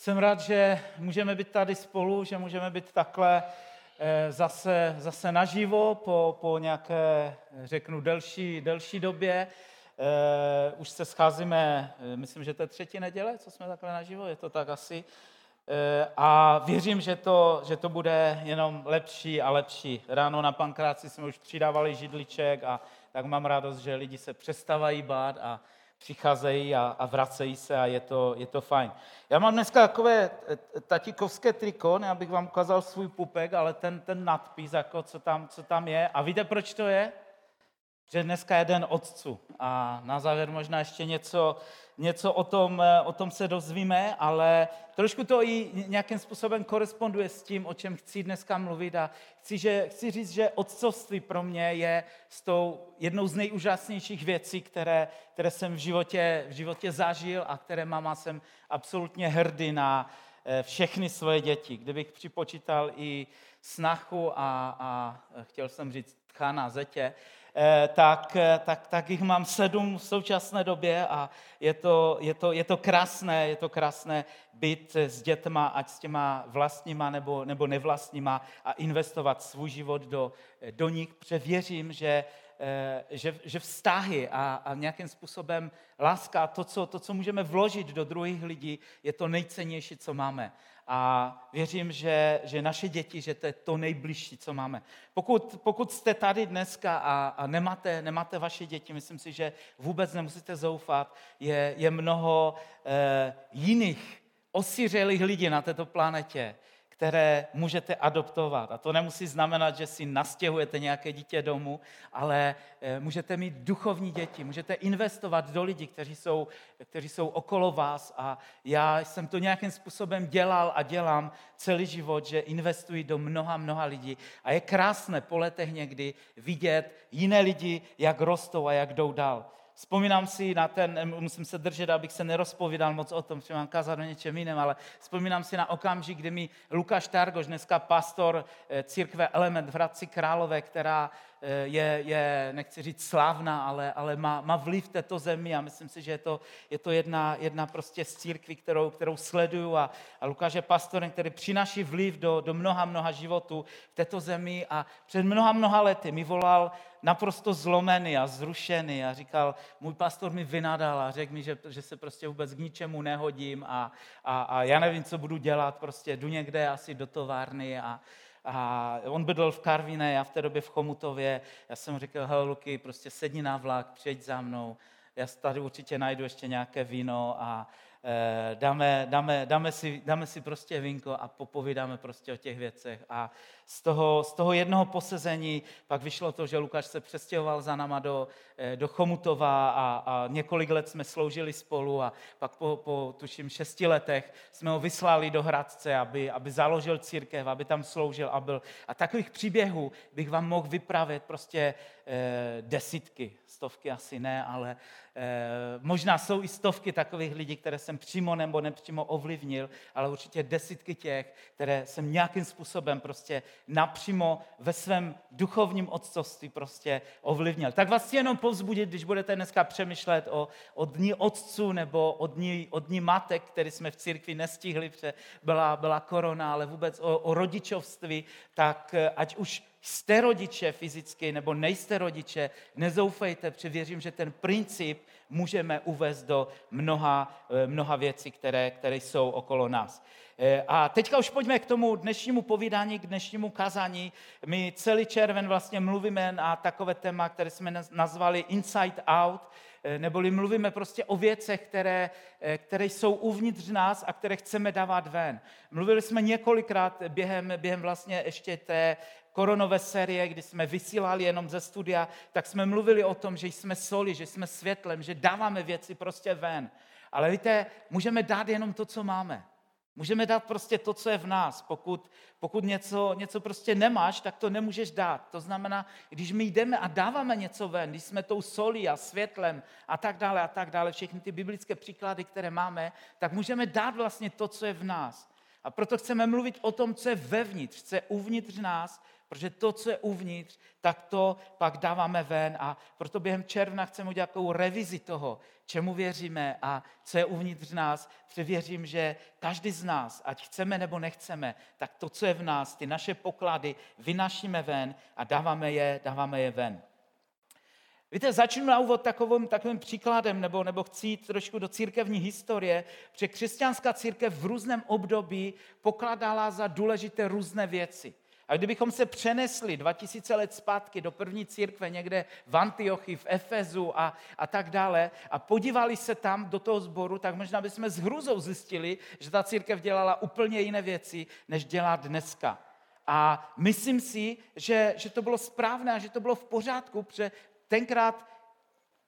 Jsem rád, že můžeme být tady spolu, že můžeme být takhle eh, zase, zase naživo po, po nějaké, řeknu, delší, delší době. Eh, už se scházíme, eh, myslím, že to je třetí neděle, co jsme takhle naživo, je to tak asi. A věřím, že to, že to bude jenom lepší a lepší. Ráno na pankráci jsme už přidávali židliček a tak mám radost, že lidi se přestávají bát a přicházejí a, a vracejí se a je to, je to fajn. Já mám dneska takové tatíkovské triko, ne abych vám ukázal svůj pupek, ale ten, ten nadpis, jako co, tam, co tam je. A víte, proč to je? Že dneska je den otců. A na závěr možná ještě něco, něco o, tom, eh, o tom se dozvíme, ale trošku to i nějakým způsobem koresponduje s tím, o čem chci dneska mluvit a chci, že, chci říct, že otcovství pro mě je s tou jednou z nejúžasnějších věcí, které, které jsem v životě, v životě zažil a které mama jsem absolutně hrdý na eh, všechny svoje děti. Kdybych připočítal i snachu a, a chtěl jsem říct tchana zetě, tak, eh, tak, tak jich mám sedm v současné době a je to, je to, je to krásné, je to krásné být s dětma, ať s těma vlastníma nebo, nebo nevlastníma a investovat svůj život do, do nich, protože věřím, že, eh, že, že vztahy a, a nějakým způsobem láska, to co, to, co můžeme vložit do druhých lidí, je to nejcennější, co máme. A věřím, že, že naše děti, že to je to nejbližší, co máme. Pokud, pokud jste tady dneska a, a nemáte, nemáte vaše děti, myslím si, že vůbec nemusíte zoufat. Je, je mnoho eh, jiných osiřelých lidí na této planetě, které můžete adoptovat. A to nemusí znamenat, že si nastěhujete nějaké dítě domů, ale eh, můžete mít duchovní děti, můžete investovat do lidí, kteří jsou, kteří jsou okolo vás. A já jsem to nějakým způsobem dělal a dělám celý život, že investuji do mnoha, mnoha lidí. A je krásné po letech někdy vidět jiné lidi, jak rostou a jak jdou dál. Vzpomínám si na ten, musím se držet, abych se nerozpovídal moc o tom, že mám kázat o něčem jiném, ale vzpomínám si na okamžik, kdy mi Lukáš Targoš, dneska pastor eh, církve Element v Hradci Králové, která eh, je, je nechci říct slávná, ale, ale má, má vliv této zemi a myslím si, že je to, je to jedna, jedna prostě z církví, kterou, kterou sleduju a, a Lukáš je pastorem, který přináší vliv do, do mnoha, mnoha životů v této zemi a před mnoha, mnoha lety mi volal naprosto zlomený a zrušený a říkal, můj pastor mi vynadal a řekl mi, že, že se prostě vůbec k ničemu nehodím a, a, a já nevím, co budu dělat, prostě jdu někde asi do továrny a, a on bydl v Karviné, já v té době v Chomutově. Já jsem řekl, hele Luky, prostě sedni na vlak, přijď za mnou. Já tady určitě najdu ještě nějaké víno a, Eh, dáme, dáme, dáme, si, dáme si prostě vínko a popovídáme prostě o těch věcech. A z toho, z toho jednoho posezení pak vyšlo to, že Lukáš se přestěhoval za náma do, eh, do Chomutova a, a několik let jsme sloužili spolu a pak po, po tuším šesti letech jsme ho vyslali do Hradce, aby, aby založil církev, aby tam sloužil a byl. A takových příběhů bych vám mohl vypravit prostě eh, desítky, stovky asi ne, ale eh, možná jsou i stovky takových lidí, které jsem přímo nebo nepřímo ovlivnil, ale určitě desítky těch, které jsem nějakým způsobem prostě napřímo ve svém duchovním otcovství prostě ovlivnil. Tak vás chci jenom povzbudit, když budete dneska přemýšlet o, o dní otců nebo o dní, o dní matek, který jsme v církvi nestihli, protože byla, byla korona, ale vůbec o, o rodičovství, tak eh, ať už jste rodiče fyzicky nebo nejste rodiče, nezoufejte, protože věřím, že ten princip můžeme uvést do mnoha, eh, mnoha věcí, které, které jsou okolo nás. Eh, a teďka už pojďme k tomu dnešnímu povídání, k dnešnímu kazání. My celý červen vlastně mluvíme na takové téma, které jsme nazvali Inside Out, eh, neboli mluvíme prostě o věcech, které, které jsou uvnitř nás a které chceme dávat ven. Mluvili jsme několikrát během, během vlastně ještě té koronové série, kdy jsme vysílali jenom ze studia, tak jsme mluvili o tom, že jsme soli, že jsme světlem, že dáváme věci prostě ven. Ale víte, můžeme dát jenom to, co máme. Můžeme dát prostě to, co je v nás. Pokud, pokud něco, něco prostě nemáš, tak to nemůžeš dát. To znamená, když my jdeme a dáváme něco ven, když jsme tou solí a světlem a tak dále a tak dále, všechny ty biblické příklady, které máme, tak můžeme dát vlastně to, co je v nás. A proto chceme mluvit o tom, co je vevnitř, co je uvnitř nás, Protože to, co je uvnitř, tak to pak dáváme ven a proto během června chceme udělat takovou revizi toho, čemu věříme a co je uvnitř nás. Převěřím, že každý z nás, ať chceme nebo nechceme, tak to, co je v nás, ty naše poklady vynašíme ven a dáváme je, dáváme je ven. Víte, začnu na úvod takovým, takovým příkladem, nebo, nebo chci jít trošku do církevní historie, protože křesťanská církev v různém období pokladala za důležité různé věci. A kdybychom se přenesli 2000 let zpátky do první církve někde v Antiochy, v Efezu a, a tak dále a podívali se tam do toho sboru, tak možná bychom s hruzou zjistili, že ta církev dělala úplně jiné věci, než dělá dneska. A myslím si, že, že to bylo správné a že to bylo v pořádku, protože tenkrát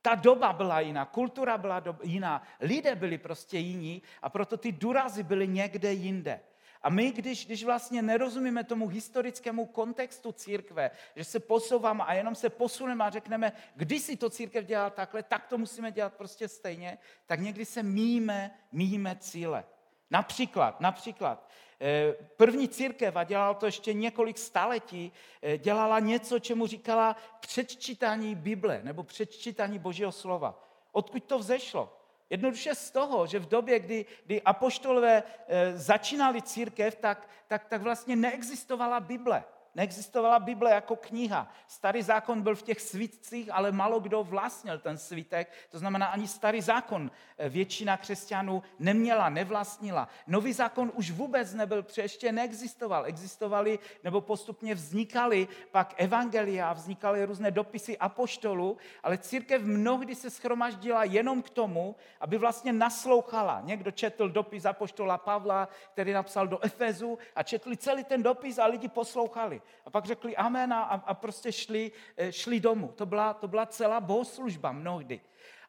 ta doba byla jiná, kultura byla jiná, lidé byli prostě jiní a proto ty důrazy byly někde jinde. A my, když, když vlastně nerozumíme tomu historickému kontextu církve, že se posouváme a jenom se posuneme a řekneme, když si to církev dělá takhle, tak to musíme dělat prostě stejně, tak někdy se míjíme, míjíme cíle. Například, například, eh, první církev, a dělala to ještě několik staletí, eh, dělala něco, čemu říkala předčítání Bible nebo předčítání Božího slova. Odkud to vzešlo? Jednoduše z toho, že v době, kdy, kdy apoštolové e, začínali církev, tak, tak, tak vlastně neexistovala Bible. Neexistovala Bible jako kniha. Starý zákon byl v těch svítcích, ale malo kdo vlastnil ten svítek. To znamená, ani starý zákon eh, většina křesťanů neměla, nevlastnila. Nový zákon už vůbec nebyl, protože ještě neexistoval. Existovali nebo postupně vznikaly pak evangelia, vznikaly různé dopisy apoštolů, ale církev mnohdy se schromaždila jenom k tomu, aby vlastně naslouchala. Někdo četl dopis apoštola Pavla, který napsal do Efezu a četli celý ten dopis a lidi poslouchali. A pak řekli amen a, a prostě šli, eh, šli domů. To byla, to byla celá bohoslužba mnohdy.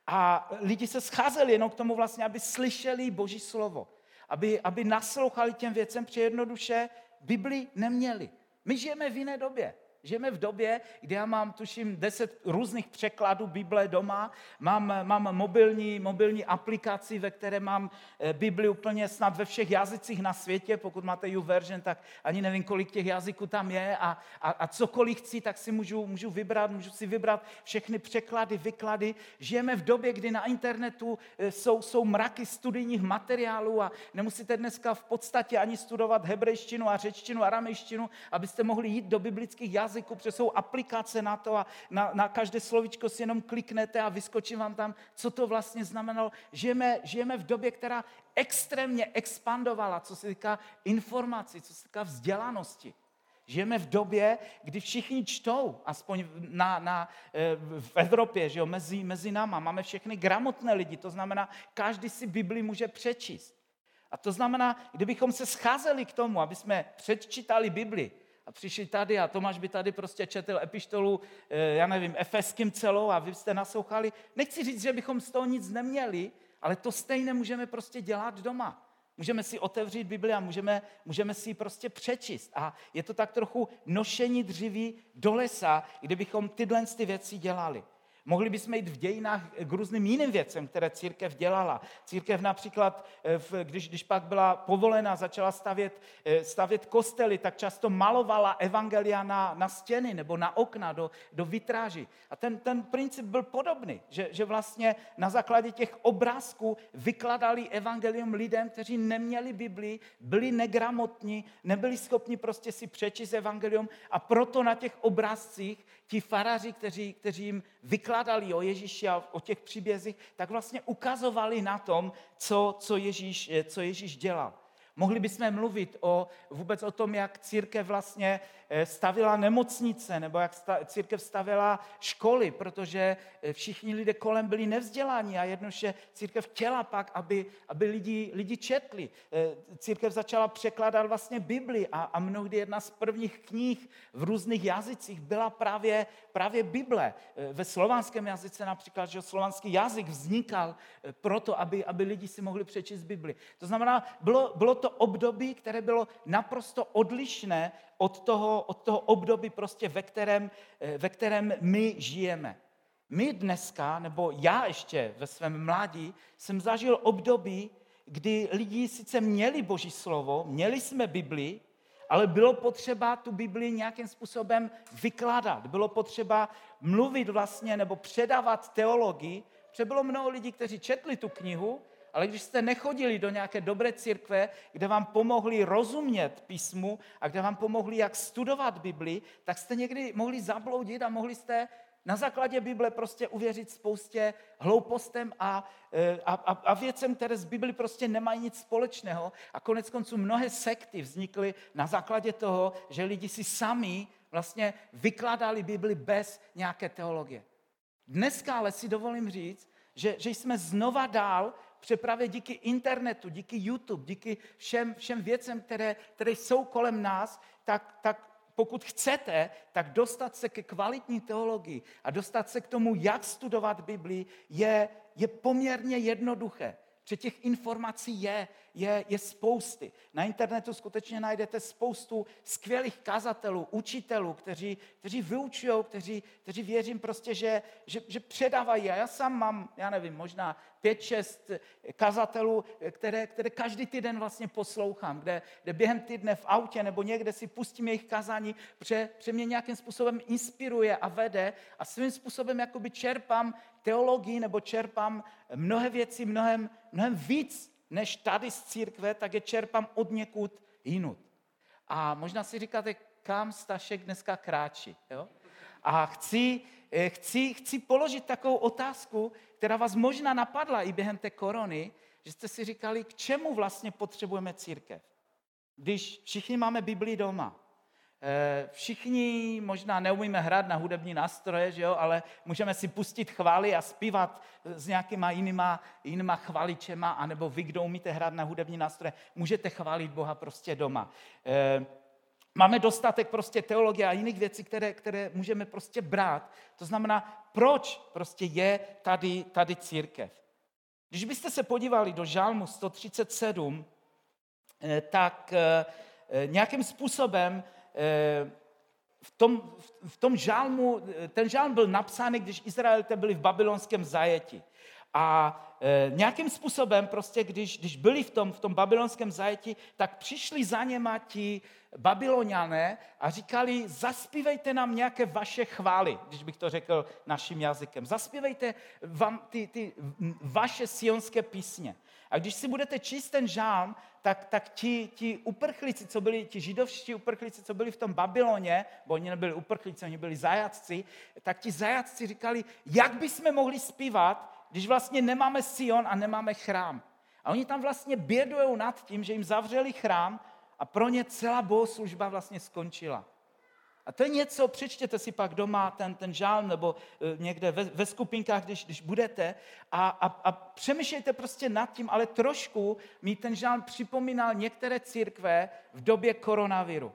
A lidi se scházeli jenom k tomu vlastně, aby slyšeli Boží slovo. Aby, aby naslouchali těm věcem, protože jednoduše Bibli neměli. My žijeme v jiné době. Žijeme v době, kdy já mám, tuším, deset různých překladů Bible doma, mám, mám mobilní, mobilní aplikaci, ve které mám eh, Bibli úplně snad ve všech jazycích na světě, pokud máte YouVersion, tak ani nevím, kolik těch jazyků tam je. A, a, a cokoliv chci, tak si můžu, můžu vybrat, můžu si vybrat všechny překlady, vyklady. Žijeme v době, kdy na internetu eh, jsou, jsou mraky studijních materiálů a nemusíte dneska v podstatě ani studovat hebrejštinu a řečtinu, aramejštinu, abyste mohli jít do biblických jazyků jazyku, protože jsou aplikace na to a na, na každé slovičko si jenom kliknete a vyskočí vám tam, co to vlastně znamenalo. Žijeme, žijeme v době, která extrémně expandovala, co se týká informací, co se týká vzdělanosti. Žijeme v době, kdy všichni čtou, aspoň na, na, eh, v Evropě, že jo, mezi, mezi náma. Máme všechny gramotné lidi, to znamená, každý si Bibli může přečíst. A to znamená, kdybychom se scházeli k tomu, aby jsme předčítali Bibli, a přišli tady a Tomáš by tady prostě četl epištolu, eh, já nevím, efeským celou a vy jste naslouchali. Nechci říct, že bychom z toho nic neměli, ale to stejné můžeme prostě dělat doma. Můžeme si otevřít Bibli a můžeme, můžeme si ji prostě přečíst. A je to tak trochu nošení dříví do lesa, kdybychom tyhle ty věci dělali. Mohli bychom jít v dějinách k různým jiným věcem, které církev dělala. Církev například, eh, když, když pak byla povolena, začala stavět, eh, stavět kostely, tak často malovala evangelia na, na stěny nebo na okna, do, do vitráží. A ten, ten princip byl podobný, že, že vlastně na základě těch obrázků vykladali evangelium lidem, kteří neměli Bibli, byli negramotní, nebyli schopni prostě si přečíst evangelium a proto na těch obrázcích ti faraři, kteří, kteří jim vykládali o Ježíši a o těch příbězích, tak vlastně ukazovali na tom, co, co, Ježíš, co Ježíš dělal. Mohli bychom mluvit o, vůbec o tom, jak církev vlastně eh, stavila nemocnice, nebo jak církev stavila školy, protože eh, všichni lidé kolem byli nevzdělaní a jednoduše církev chtěla pak, aby, aby lidi, lidi četli. Eh, církev začala překládat vlastně Bibli a, a mnohdy jedna z prvních knih v různých jazycích byla právě, právě Bible. Ve slovanském jazyce například, že slovanský jazyk vznikal proto, aby, aby lidi si mohli přečíst Bibli. To znamená, bylo, bylo to období, které bylo naprosto odlišné od toho, od toho období, prostě, ve, kterém, eh, ve kterém my žijeme. My dneska, nebo já ještě ve svém mládí, jsem zažil období, kdy lidi sice měli Boží slovo, měli jsme Bibli, ale bylo potřeba tu Bibli nějakým způsobem vykládat. Bylo potřeba mluvit vlastně nebo předávat teologii, protože bylo mnoho lidí, kteří četli tu knihu, ale když jste nechodili do nějaké dobré církve, kde vám pomohli rozumět písmu a kde vám pomohli, jak studovat Bibli, tak jste někdy mohli zabloudit a mohli jste na základě Bible prostě uvěřit spoustě hloupostem a, e, a, a, a věcem, které z Bibli prostě nemají nic společného. A konec konců mnohé sekty vznikly na základě toho, že lidi si sami vlastně vykladali Bibli bez nějaké teologie. Dneska ale si dovolím říct, že, že jsme znova dál přepravě díky internetu, díky YouTube, díky všem, všem věcem, které, které jsou kolem nás, tak, tak pokud chcete, tak dostat se ke kvalitní teologii a dostat se k tomu, jak studovat Biblii, je, je poměrně jednoduché. Protože těch informací je, je, je spousty. Na internetu skutečně najdete spoustu skvělých kazatelů, učitelů, kteří, kteří vyučují, kteří, kteří věřím prostě, že, že, že předávají. A já sám mám, já nevím, možná pět, šest kazatelů, které, které každý týden vlastně poslouchám, kde, kde během týdne v autě nebo někde si pustím jejich kazání, protože, protože mě nějakým způsobem inspiruje a vede a svým způsobem jakoby čerpám teologii nebo čerpám mnohé věci mnohem, mnohem víc než tady z církve, tak je čerpám od někud jinut. A možná si říkáte, kam Stašek dneska kráčí. Jo? A chci, eh, chci, chci položit takovou otázku, která vás možná napadla i během té korony, že jste si říkali, k čemu vlastně potřebujeme církev. Když všichni máme Biblii doma, všichni možná neumíme hrát na hudební nástroje, že jo, ale můžeme si pustit chvály a zpívat s nějakýma jinýma, jinýma chvaličema, anebo vy, kdo umíte hrát na hudební nástroje, můžete chválit Boha prostě doma. Eh, máme dostatek prostě teologie a jiných věcí, které, které můžeme prostě brát. To znamená, proč prostě je tady, tady církev. Když byste se podívali do žálmu 137, eh, tak nějakým způsobem v tom, v tom žálmu, ten žálm byl napsán, když Izraelité byli v babylonském zajetí. A e, nějakým způsobem, prostě, když, když byli v tom, v tom babylonském zajetí, tak přišli za něma ti babyloniané a říkali, zaspívejte nám nějaké vaše chvály, když bych to řekl naším jazykem. Zaspívejte vám ty, ty vaše sionské písně. A když si budete číst ten žálm, tak, tak ti, ti uprchlíci, co byli, ti židovští uprchlíci, co byli v tom Babyloně, bo oni nebyli uprchlíci, oni byli zajatci, tak ti zajatci říkali, jak bychom mohli zpívat, když vlastně nemáme Sion a nemáme chrám. A oni tam vlastně bědují nad tím, že jim zavřeli chrám a pro ně celá bohoslužba vlastně skončila. A to je něco, přečtěte si pak doma ten, ten žálm nebo e, někde ve, ve skupinkách, když, když budete a, a, a přemýšlejte prostě nad tím, ale trošku mi ten žálm připomínal některé církve v době koronaviru.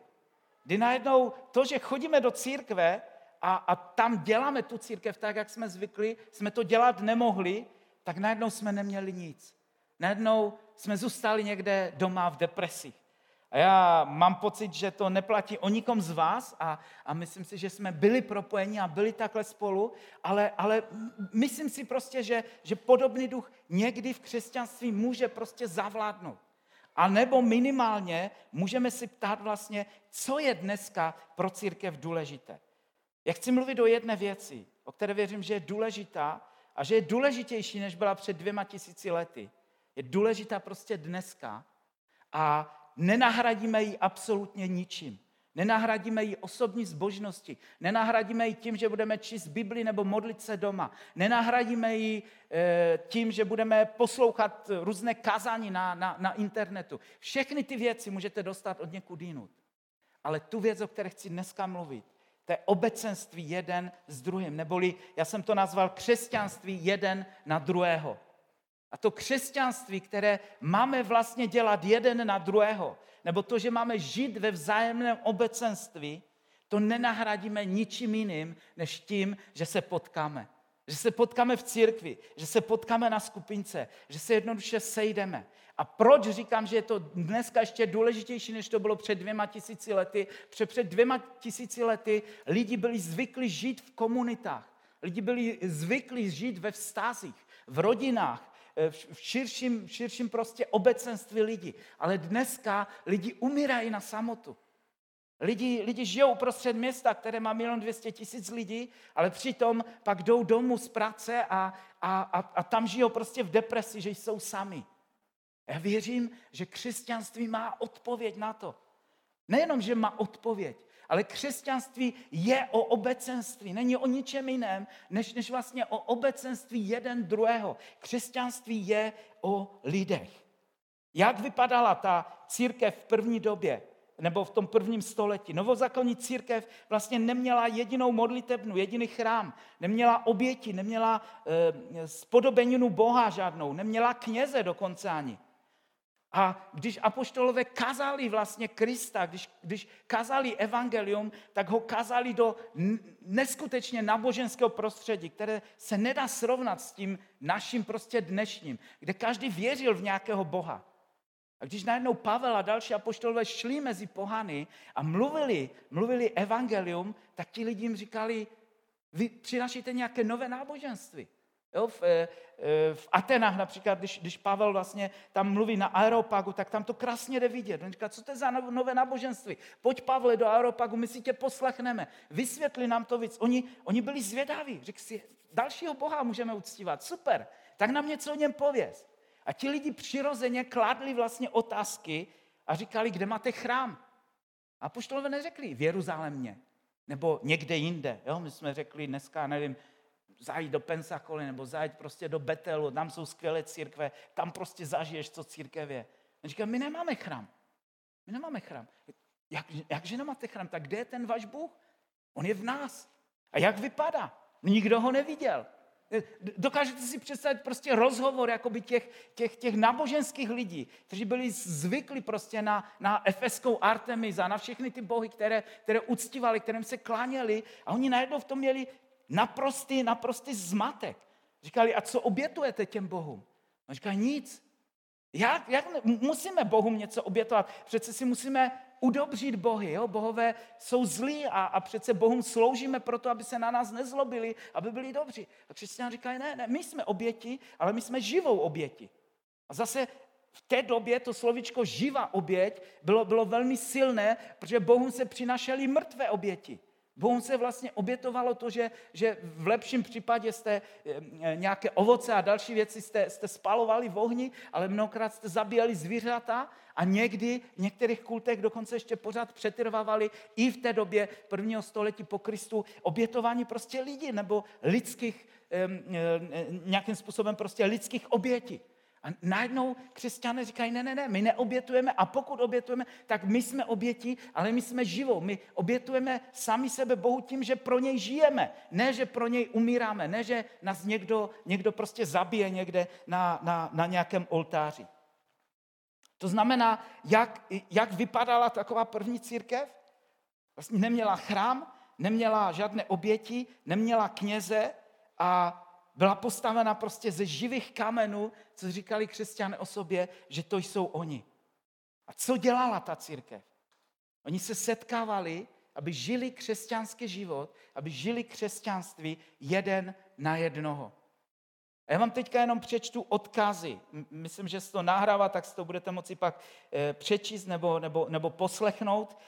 Kdy najednou to, že chodíme do církve a, a tam děláme tu církev tak, jak jsme zvykli, jsme to dělat nemohli, tak najednou jsme neměli nic. Najednou jsme zůstali někde doma v depresi. A já mám pocit, že to neplatí o nikom z vás a, a myslím si, že jsme byli propojeni a byli takhle spolu, ale, ale myslím si prostě, že, že podobný duch někdy v křesťanství může prostě zavládnout. A nebo minimálně můžeme si ptát vlastně, co je dneska pro církev důležité. Já chci mluvit o jedné věci, o které věřím, že je důležitá a že je důležitější, než byla před dvěma tisíci lety. Je důležitá prostě dneska a nenahradíme ji absolutně ničím. Nenahradíme ji osobní zbožnosti. Nenahradíme ji tím, že budeme číst Bibli nebo modlit se doma. Nenahradíme ji e, tím, že budeme poslouchat různé kazání na, na, na internetu. Všechny ty věci můžete dostat od někud jinut. Ale tu věc, o které chci dneska mluvit, to je obecenství jeden s druhým. Neboli, já jsem to nazval křesťanství jeden na druhého. A to křesťanství, které máme vlastně dělat jeden na druhého, nebo to, že máme žít ve vzájemném obecenství, to nenahradíme ničím jiným, než tím, že se potkáme. Že se potkáme v církvi, že se potkáme na skupince, že se jednoduše sejdeme. A proč říkám, že je to dneska ještě důležitější, než to bylo před dvěma tisíci lety? Protože před dvěma tisíci lety lidi byli zvyklí žít v komunitách. Lidi byli zvyklí žít ve vztazích, v rodinách, v širším, v širším prostě obecenství lidí. Ale dneska lidi umírají na samotu. Lidi, lidi žijou uprostřed města, které má milion dvěstě tisíc lidí, ale přitom pak jdou domů z práce a, a, a, a tam žijou prostě v depresi, že jsou sami. Já věřím, že křesťanství má odpověď na to. Nejenom, že má odpověď, ale křesťanství je o obecenství. Není o ničem jiném, než, než vlastně o obecenství jeden druhého. Křesťanství je o lidech. Jak vypadala ta církev v první době? nebo v tom prvním století. Novozákonní církev vlastně neměla jedinou modlitebnu, jediný chrám, neměla oběti, neměla e, spodobeninu Boha žádnou, neměla kněze dokonce ani. A když apoštolové kazali vlastně Krista, když, když kazali evangelium, tak ho kazali do neskutečně náboženského prostředí, které se nedá srovnat s tím naším prostě dnešním, kde každý věřil v nějakého Boha. A když najednou Pavel a další apoštolové šli mezi pohany a mluvili, mluvili evangelium, tak ti lidi jim říkali, vy přinašíte nějaké nové náboženství. Jo, v, eh, eh, v Atenách například, když, když Pavel vlastně tam mluví na Aeropagu, tak tam to krásně jde vidět. On říká, co to je za nové náboženství? Pojď Pavle do Aeropagu, my si tě poslechneme. Vysvětli nám to víc. Oni, oni byli zvědaví. Řekl si, dalšího Boha můžeme uctívat. Super, tak nám něco o něm pověz. A ti lidi přirozeně kládli vlastně otázky a říkali, kde máte chrám. A poštolové neřekli v Jeruzalémě nebo někde jinde. Jo? My jsme řekli dneska, nevím, zajít do Pensacoly nebo zajít prostě do Betelu, tam jsou skvělé církve, tam prostě zažiješ, co církev je. A říká, my nemáme chrám. My nemáme chrám. Jak, jakže nemáte chrám? Tak kde je ten váš Bůh? On je v nás. A jak vypadá? Nikdo ho neviděl. Dokážete si představit prostě rozhovor jakoby těch, těch, těch náboženských lidí, kteří byli zvyklí prostě na, na efeskou Artemis a na všechny ty bohy, které, které uctívali, kterým se kláněli a oni najednou v tom měli naprostý, naprostý zmatek. Říkali, a co obětujete těm bohům? On říká, nic. Jak, jak musíme Bohům něco obětovat? Přece si musíme udobřit bohy. Jo? Bohové jsou zlí a, a přece Bohům sloužíme proto, aby se na nás nezlobili, aby byli dobří. A křesťané říkají, ne, ne, my jsme oběti, ale my jsme živou oběti. A zase v té době to slovičko živá oběť bylo, bylo velmi silné, protože Bohům se přinašely mrtvé oběti. Bohu se vlastně obětovalo to, že, že v lepším případě jste eh, nějaké ovoce a další věci jste, jste spalovali v ohni, ale mnohokrát jste zabíjeli zvířata a někdy v některých kultech dokonce ještě pořád přetrvávali i v té době prvního století po Kristu obětování prostě lidí nebo lidských, eh, nějakým způsobem prostě lidských obětí. A najednou křesťané říkají, ne, ne, ne, my neobětujeme a pokud obětujeme, tak my jsme oběti, ale my jsme živou. My obětujeme sami sebe Bohu tím, že pro něj žijeme, ne, že pro něj umíráme, ne, že nás někdo, někdo prostě zabije někde na, na, na nějakém oltáři. To znamená, jak, jak vypadala taková první církev? Vlastně neměla chrám, neměla žádné oběti, neměla kněze a byla postavena prostě ze živých kamenů, co říkali křesťané o sobě, že to jsou oni. A co dělala ta církev? Oni se setkávali, aby žili křesťanský život, aby žili křesťanství jeden na jednoho. A já vám teďka jenom přečtu odkazy. Myslím, že se to nahrává, tak si to budete moci pak eh, přečíst nebo, nebo, nebo poslechnout.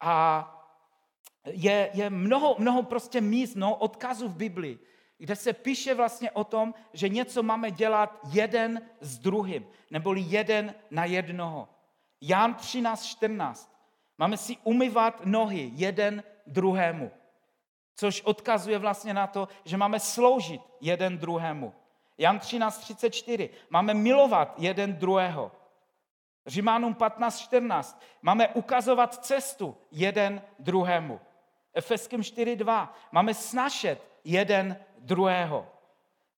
A je, je mnoho, mnoho prostě míst, mnoho odkazů v Biblii, kde se píše vlastně o tom, že něco máme dělat jeden s druhým, neboli jeden na jednoho. Jan 13, 14. Máme si umyvat nohy jeden druhému, což odkazuje vlastně na to, že máme sloužit jeden druhému. Jan 13, 34. Máme milovat jeden druhého. Římánům 15, 14. Máme ukazovat cestu jeden druhému. Efeským 4.2. Máme snašet jeden druhého.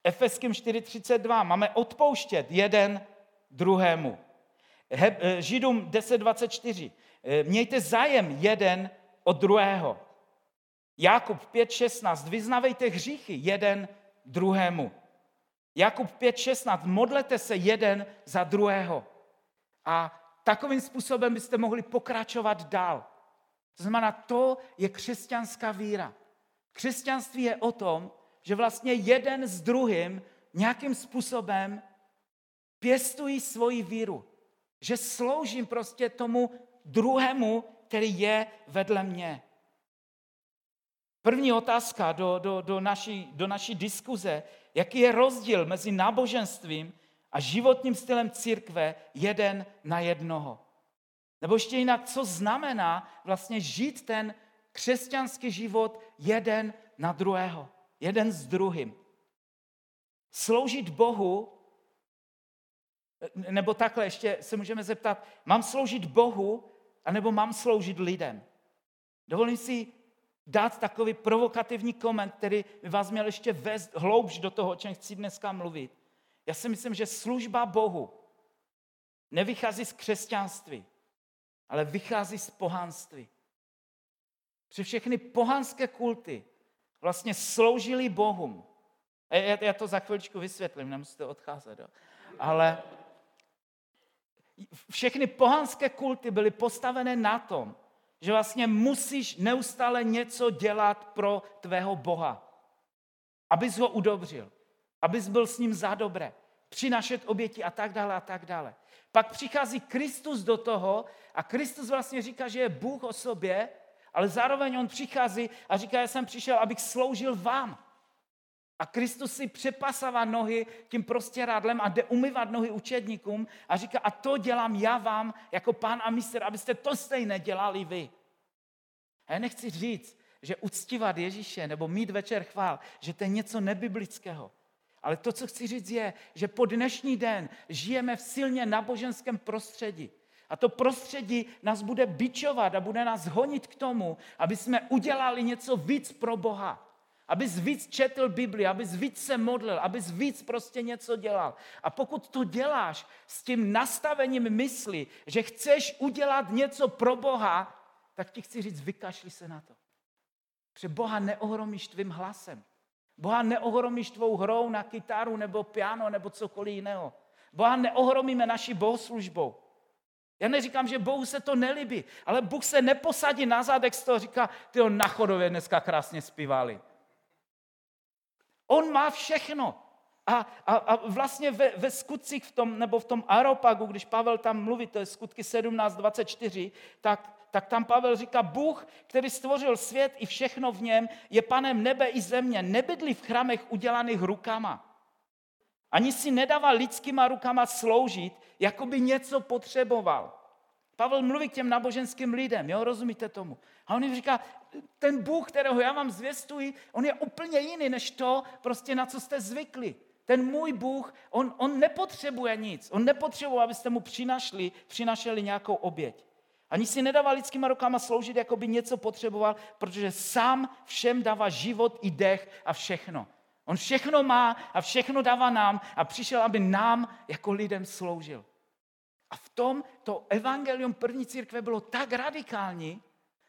Efeským 4.32 máme odpouštět jeden druhému. Eh, Židům 10.24 eh, mějte zájem jeden od druhého. Jakub 5.16 vyznavejte hříchy jeden druhému. Jakub 5.16 modlete se jeden za druhého. A takovým způsobem byste mohli pokračovat dál. To znamená, to je křesťanská víra. Křesťanství je o tom, že vlastně jeden s druhým nějakým způsobem pěstují svoji víru. Že sloužím prostě tomu druhému který je vedle mě. První otázka do, do, do, naší, do naší diskuze, jaký je rozdíl mezi náboženstvím a životním stylem církve jeden na jednoho. Nebo ještě jinak, co znamená vlastně žít ten křesťanský život jeden na druhého, jeden s druhým. Sloužit Bohu, nebo takhle ještě se můžeme zeptat, mám sloužit Bohu, anebo mám sloužit lidem? Dovolím si dát takový provokativní koment, který by vás měl ještě vést hloubš do toho, o čem chci dneska mluvit. Já si myslím, že služba Bohu nevychází z křesťanství, ale vychází z pohanství. Při všechny pohanské kulty vlastně sloužili Bohům. Já, já to za chviličku vysvětlím, nemusíte odcházet. Jo. Ale všechny pohanské kulty byly postavené na tom, že vlastně musíš neustále něco dělat pro tvého Boha, abys ho udobřil, abys byl s ním za dobré, přinašet oběti a tak dále a tak dále. Pak přichází Kristus do toho a Kristus vlastně říká, že je Bůh o sobě, ale zároveň on přichází a říká, já jsem přišel, abych sloužil vám. A Kristus si přepasává nohy tím prostěrádlem a jde umyvat nohy učedníkům a říká, a to dělám já vám jako pán a mistr, abyste to stejné dělali vy. A já nechci říct, že uctívat Ježíše nebo mít večer chvál, že to je něco nebiblického. Ale to, co chci říct, je, že po dnešní den žijeme v silně naboženském prostředí. A to prostředí nás bude bičovat a bude nás honit k tomu, aby jsme udělali něco víc pro Boha. Abys víc četl Bibli, abys víc se modlil, abys víc prostě něco dělal. A pokud to děláš s tím nastavením mysli, že chceš udělat něco pro Boha, tak ti chci říct, vykašli se na to. Protože Boha neohromíš tvým hlasem. Boha neohromíš tvou hrou na kytaru nebo piano nebo cokoliv jiného. Boha neohromíme naší bohoslužbou. Já neříkám, že Bohu se to nelíbí, ale Bůh se neposadí na zádek z toho říká, ty na chodově dneska krásně zpívali. On má všechno. A, a, a vlastně ve, ve skutcích v tom, nebo v tom Aropagu, když Pavel tam mluví, to je skutky 17.24, tak, tak tam Pavel říká, Bůh, který stvořil svět i všechno v něm, je panem nebe i země, nebydlí v chramech udělaných rukama. Ani si nedával lidskýma rukama sloužit, jako by něco potřeboval. Pavel mluví k těm náboženským lidem, jo, rozumíte tomu? A on jim říká, ten Bůh, kterého já vám zvěstuji, on je úplně jiný než to, prostě na co jste zvykli. Ten můj Bůh, on, on nepotřebuje nic. On nepotřebuje, abyste mu přinašli, přinašeli nějakou oběť. Ani si nedává lidskýma rukama sloužit, jako by něco potřeboval, protože sám všem dává život i dech a všechno. On všechno má a všechno dává nám a přišel, aby nám jako lidem sloužil. A v tom to evangelium první církve bylo tak radikální,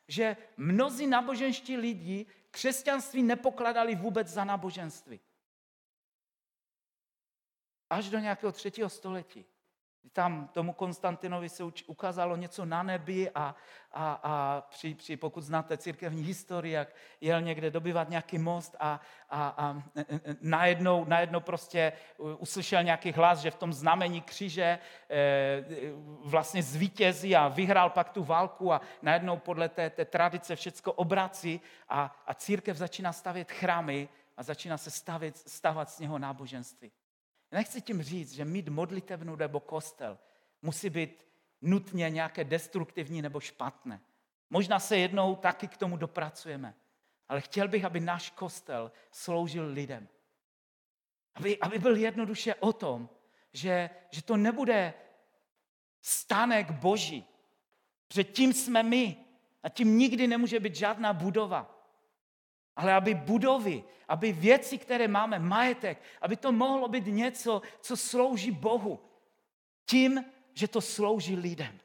že mnozí náboženští lidi křesťanství nepokladali vůbec za náboženství. Až do nějakého třetího století. Tam tomu Konstantinovi se ukázalo něco na nebi a, a, a při, při, pokud znáte církevní historii, jak jel někde dobyvat nějaký most a, a, a najednou, najednou prostě uslyšel nějaký hlas, že v tom znamení kříže e, vlastně zvítězí a vyhrál pak tu válku a najednou podle té, té tradice všecko obrací a, a církev začíná stavět chrámy a začíná se stavit, stavat z něho náboženství. Nechci tím říct, že mít modlitevnu nebo kostel musí být nutně nějaké destruktivní nebo špatné. Možná se jednou taky k tomu dopracujeme. Ale chtěl bych, aby náš kostel sloužil lidem. Aby, aby byl jednoduše o tom, že, že to nebude stánek boží. Protože tím jsme my. A tím nikdy nemůže být žádná budova ale aby budovy, aby věci, které máme, majetek, aby to mohlo být něco, co slouží Bohu. Tím, že to slouží lidem.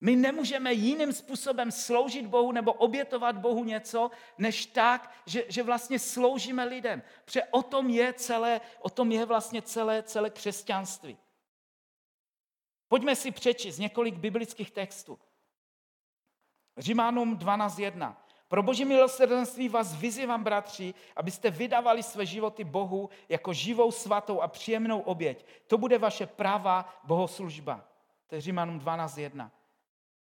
My nemůžeme jiným způsobem sloužit Bohu nebo obětovat Bohu něco, než tak, že, že vlastně sloužíme lidem. Protože o tom je celé, o tom je vlastně celé, celé křesťanství. Pojďme si přečíst několik biblických textů. Římanům 12.1. Pro boží milosrdenství vás vyzývám, bratři, abyste vydávali své životy Bohu jako živou, svatou a příjemnou oběť. To bude vaše práva bohoslužba. To je Římanům 12.1.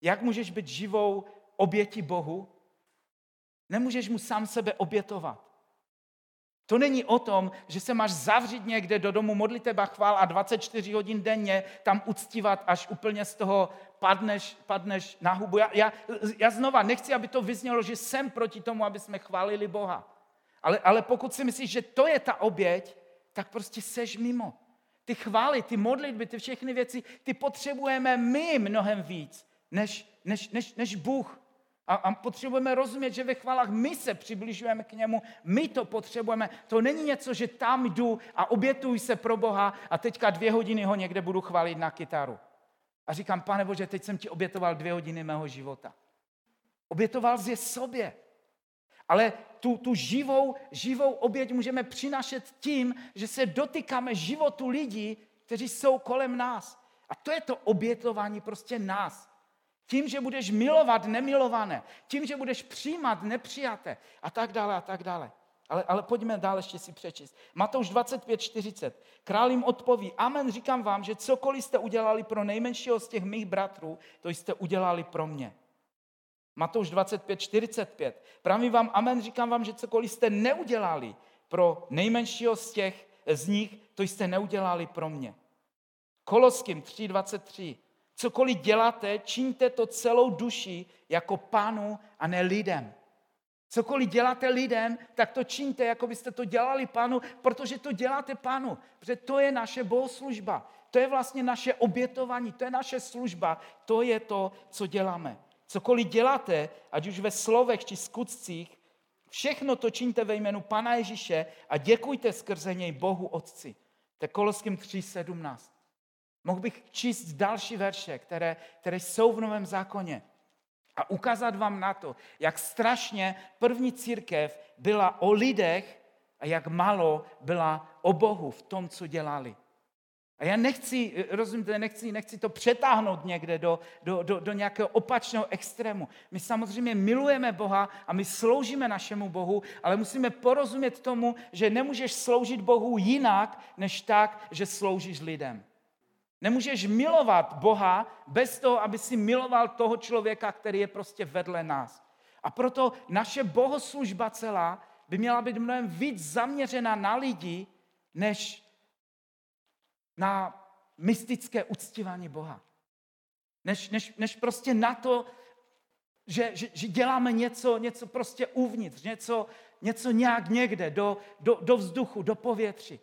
Jak můžeš být živou oběti Bohu? Nemůžeš mu sám sebe obětovat. To není o tom, že se máš zavřít někde do domu modliteba chvál a 24 hodin denně tam uctívat, až úplně z toho padneš, padneš na hubu. Já, já, já znova nechci, aby to vyznělo, že jsem proti tomu, aby jsme chválili Boha. Ale, ale pokud si myslíš, že to je ta oběť, tak prostě seš mimo. Ty chvály, ty modlitby, ty všechny věci, ty potřebujeme my mnohem víc, než, než, než, než Bůh. A, a potřebujeme rozumět, že ve chválách my se přibližujeme k němu, my to potřebujeme. To není něco, že tam jdu a obětuji se pro Boha a teďka dvě hodiny ho někde budu chválit na kytaru. A říkám, pane Bože, teď jsem ti obětoval dvě hodiny mého života. Obětoval jsi je sobě. Ale tu, tu živou, živou oběť můžeme přinašet tím, že se dotýkáme životu lidí, kteří jsou kolem nás. A to je to obětování prostě nás. Tím, že budeš milovat nemilované, tím, že budeš přijímat nepřijaté a tak dále a tak dále. Ale, ale pojďme dál ještě si přečíst. Matouš 25, 40. Král jim odpoví, amen, říkám vám, že cokoliv jste udělali pro nejmenšího z těch mých bratrů, to jste udělali pro mě. Matouš 25, 45. Pravím vám, amen, říkám vám, že cokoliv jste neudělali pro nejmenšího z těch z nich, to jste neudělali pro mě. Koloským 3, 23. Cokoliv děláte, čiňte to celou duší jako pánu a ne lidem. Cokoliv děláte lidem, tak to čiňte, jako byste to dělali pánu, protože to děláte pánu. Protože to je naše bohoslužba. To je vlastně naše obětování, to je naše služba, to je to, co děláme. Cokoliv děláte, ať už ve slovech či skutcích, všechno to čiňte ve jménu Pana Ježíše a děkujte skrze něj Bohu Otci. To je Koloským 3.17. Mohl bych číst další verše, které, které jsou v Novém zákoně a ukázat vám na to, jak strašně první církev byla o lidech a jak málo byla o Bohu v tom, co dělali. A já nechci, rozumíte, nechci, nechci to přetáhnout někde do, do, do, do nějakého opačného extrému. My samozřejmě milujeme Boha a my sloužíme našemu Bohu, ale musíme porozumět tomu, že nemůžeš sloužit Bohu jinak, než tak, že sloužíš lidem. Nemůžeš milovat Boha bez toho, aby si miloval toho člověka, který je prostě vedle nás. A proto naše bohoslužba celá by měla být mnohem víc zaměřena na lidi, než na mystické uctívání Boha. Než, než, než prostě na to, že, že, že děláme něco, něco prostě uvnitř, něco, něco nějak někde, do, do, do vzduchu, do povětří.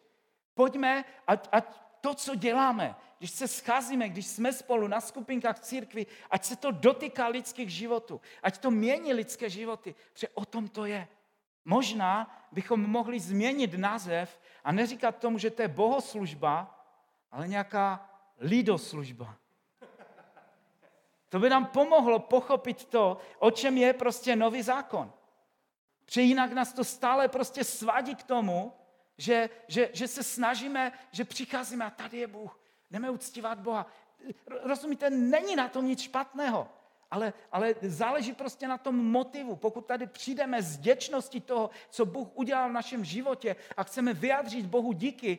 Pojďme, ať, ať to, co děláme, když se scházíme, když jsme spolu na skupinkách v církvi, ať se to dotýká lidských životů, ať to mění lidské životy, protože o tom to je. Možná bychom mohli změnit název a neříkat tomu, že to je bohoslužba, ale nějaká lidoslužba. To by nám pomohlo pochopit to, o čem je prostě nový zákon. Protože jinak nás to stále prostě svádí k tomu, že, že, že se snažíme, že přicházíme a tady je Bůh. Jdeme uctívat Boha. Rozumíte, není na tom nic špatného, ale, ale záleží prostě na tom motivu. Pokud tady přijdeme z děčnosti toho, co Bůh udělal v našem životě a chceme vyjádřit Bohu díky,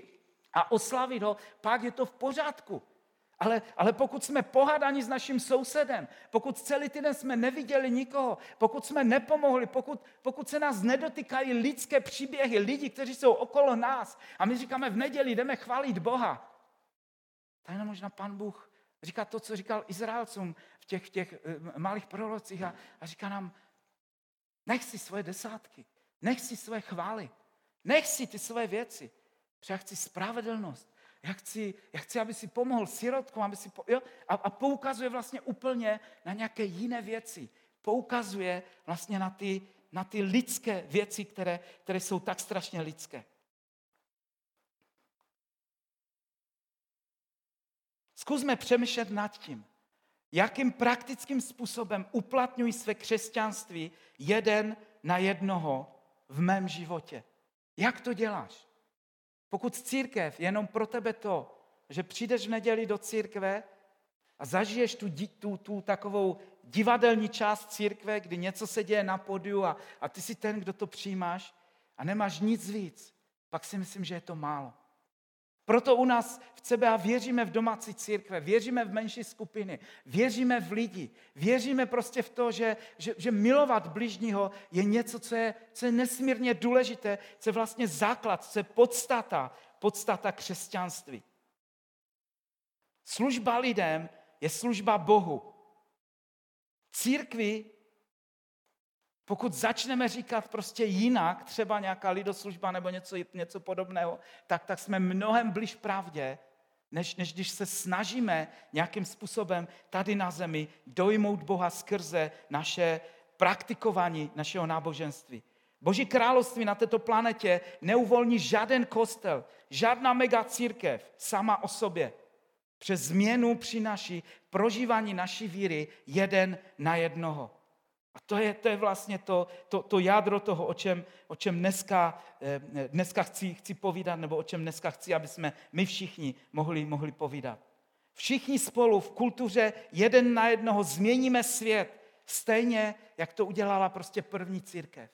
a oslavit ho, pak je to v pořádku. Ale, ale pokud jsme pohádáni s naším sousedem, pokud celý týden jsme neviděli nikoho, pokud jsme nepomohli, pokud, pokud se nás nedotýkají lidské příběhy, lidi, kteří jsou okolo nás a my říkáme v neděli, jdeme chválit Boha, tak jenom možná pan Bůh říká to, co říkal Izraelcům v těch, těch eh, malých prorocích a, a říká nám, nech si svoje desátky, nech si svoje chvály, nech si ty své věci. Protože já chci spravedlnost. Já chci, já chci, aby si pomohl sirotkům, aby si po, jo? A, a poukazuje vlastně úplně na nějaké jiné věci. Poukazuje vlastně na ty, na ty lidské věci, které, které jsou tak strašně lidské. Zkusme přemýšlet nad tím, jakým praktickým způsobem uplatňuji své křesťanství jeden na jednoho v mém životě. Jak to děláš? Pokud církev je jenom pro tebe to, že přijdeš v neděli do církve a zažiješ tu, tu, tu takovou divadelní část církve, kdy něco se děje na podiu a, a ty jsi ten, kdo to přijímáš a nemáš nic víc, pak si myslím, že je to málo. Proto u nás v CBA věříme v domácí církve, věříme v menší skupiny, věříme v lidi, věříme prostě v to, že, že, že milovat bližního je něco, co je, co je nesmírně důležité, co je vlastně základ, co je podstata, podstata křesťanství. Služba lidem je služba Bohu. Církvi pokud začneme říkat prostě jinak, třeba nějaká lidoslužba nebo něco, něco podobného, tak, tak jsme mnohem blíž pravdě, než, než když se snažíme nějakým způsobem tady na zemi dojmout Boha skrze naše praktikování našeho náboženství. Boží království na této planetě neuvolní žádný kostel, žádná mega církev sama o sobě. Přes změnu přináší prožívání naší víry jeden na jednoho. A to je, to je vlastně to, to, to jádro toho, o čem, o čem dneska, eh, dneska chci, chci povídat, nebo o čem dneska chci, aby jsme my všichni mohli, mohli povídat. Všichni spolu v kultuře jeden na jednoho změníme svět, stejně, jak to udělala prostě první církev.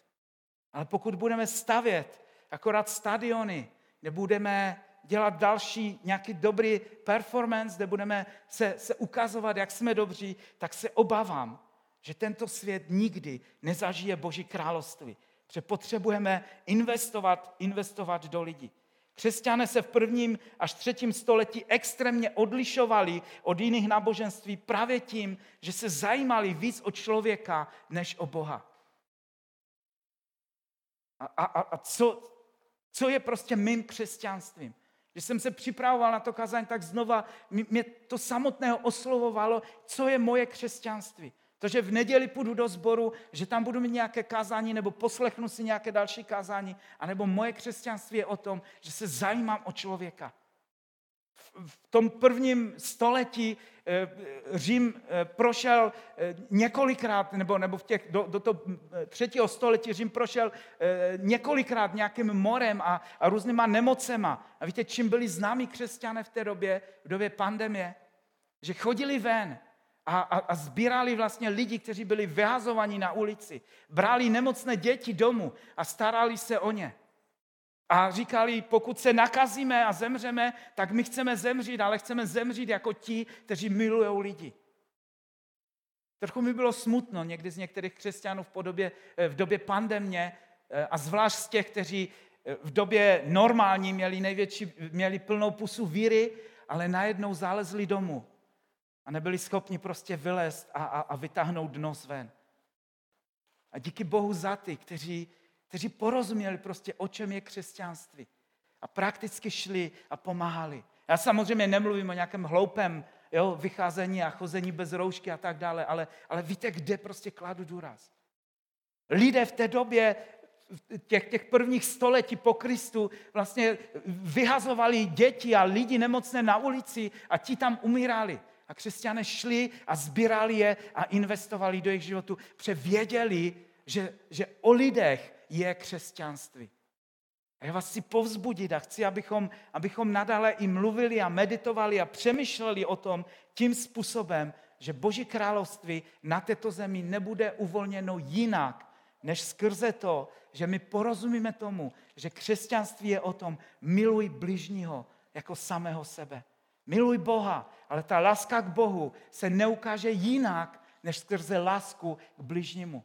Ale pokud budeme stavět akorát stadiony, kde budeme dělat další nějaký dobrý performance, kde budeme se, se ukazovat, jak jsme dobří, tak se obávám, že tento svět nikdy nezažije Boží království. Protože potřebujeme investovat, investovat do lidí. Křesťané se v prvním až třetím století extrémně odlišovali od jiných náboženství právě tím, že se zajímali víc o člověka než o Boha. A, a, a co, co je prostě mým křesťanstvím? Když jsem se připravoval na to kazání, tak znova mě to samotného oslovovalo, co je moje křesťanství. To, že v neděli půjdu do sboru, že tam budu mít nějaké kázání, nebo poslechnu si nějaké další kázání, anebo moje křesťanství je o tom, že se zajímám o člověka. V tom prvním století eh, Řím eh, prošel eh, několikrát, nebo, nebo v těch, do, do toho třetího století Řím prošel několikrát nějakým morem a, a různýma nemocema. A víte, čím byli známí křesťané v té době, v době pandemie? Že chodili ven, a, a, a sbírali vlastně lidi, kteří byli vyhazovaní na ulici. Brali nemocné děti domů a starali se o ně. A říkali, pokud se nakazíme a zemřeme, tak my chceme zemřít, ale chceme zemřít jako ti, kteří milují lidi. Trochu mi bylo smutno někdy z některých křesťanů v, podobě, v době pandemně eh, a zvlášť z těch, kteří eh, v době normální měli, největší, měli plnou pusu víry, ale najednou zalezli domů a nebyli schopni prostě vylézt a, a, a vytáhnout nos ven. A díky Bohu za ty, kteří, kteří porozuměli prostě, o čem je křesťanství. A prakticky šli a pomáhali. Já samozřejmě nemluvím o nějakém hloupém jo, vycházení a chození bez roušky a tak dále, ale, ale víte, kde prostě kladu důraz. Lidé v té době, těch, těch prvních století po Kristu, vlastně vyhazovali děti a lidi nemocné na ulici a ti tam umírali. A křesťané šli a sbírali je a investovali do jejich životu, převěděli, že, že o lidech je křesťanství. A já vás chci povzbudit a chci, abychom, abychom nadále i mluvili a meditovali a přemýšleli o tom tím způsobem, že Boží království na této zemi nebude uvolněno jinak, než skrze to, že my porozumíme tomu, že křesťanství je o tom, miluj bližního jako samého sebe. Miluj Boha, ale ta láska k Bohu se neukáže jinak, než skrze lásku k bližnímu.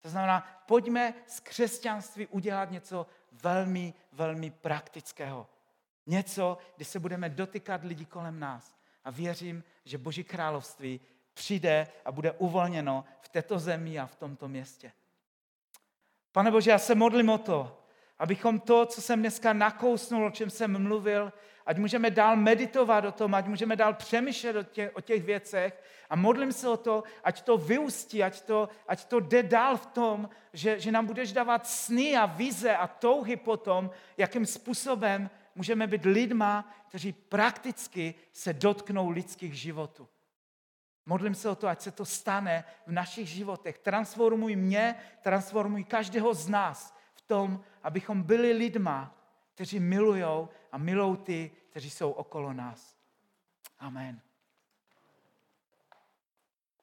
To znamená, pojďme z křesťanství udělat něco velmi, velmi praktického. Něco, kdy se budeme dotýkat lidí kolem nás. A věřím, že Boží království přijde a bude uvolněno v této zemi a v tomto městě. Pane Bože, já se modlím o to, abychom to, co jsem dneska nakousnul, o čem jsem mluvil, ať můžeme dál meditovat o tom, ať můžeme dál přemýšlet o těch, o těch věcech a modlím se o to, ať to vyústí, ať to, ať to jde dál v tom, že, že nám budeš dávat sny a vize a touhy po tom, jakým způsobem můžeme být lidma, kteří prakticky se dotknou lidských životů. Modlím se o to, ať se to stane v našich životech. Transformuj mě, transformuj každého z nás tom, abychom byli lidma, kteří milují a milou ty, kteří jsou okolo nás. Amen.